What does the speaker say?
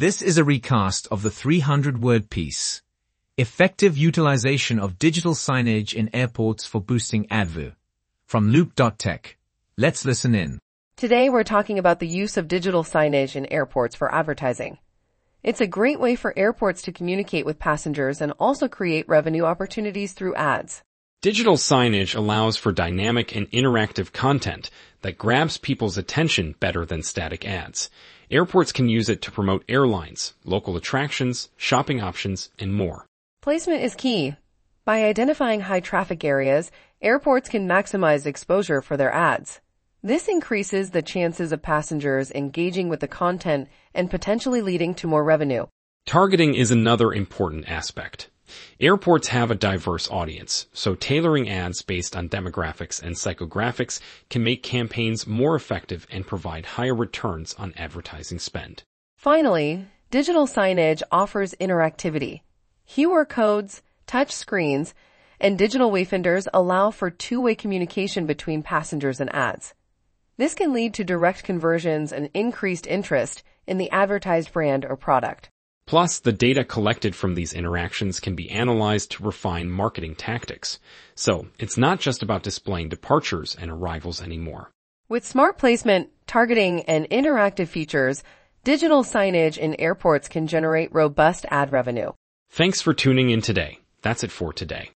This is a recast of the 300-word piece. Effective utilization of digital signage in airports for boosting ADVU. From Loop.tech. Let's listen in. Today we're talking about the use of digital signage in airports for advertising. It's a great way for airports to communicate with passengers and also create revenue opportunities through ads. Digital signage allows for dynamic and interactive content that grabs people's attention better than static ads. Airports can use it to promote airlines, local attractions, shopping options, and more. Placement is key. By identifying high traffic areas, airports can maximize exposure for their ads. This increases the chances of passengers engaging with the content and potentially leading to more revenue. Targeting is another important aspect. Airports have a diverse audience, so tailoring ads based on demographics and psychographics can make campaigns more effective and provide higher returns on advertising spend. Finally, digital signage offers interactivity. QR codes, touch screens, and digital wayfinders allow for two-way communication between passengers and ads. This can lead to direct conversions and increased interest in the advertised brand or product. Plus, the data collected from these interactions can be analyzed to refine marketing tactics. So, it's not just about displaying departures and arrivals anymore. With smart placement, targeting, and interactive features, digital signage in airports can generate robust ad revenue. Thanks for tuning in today. That's it for today.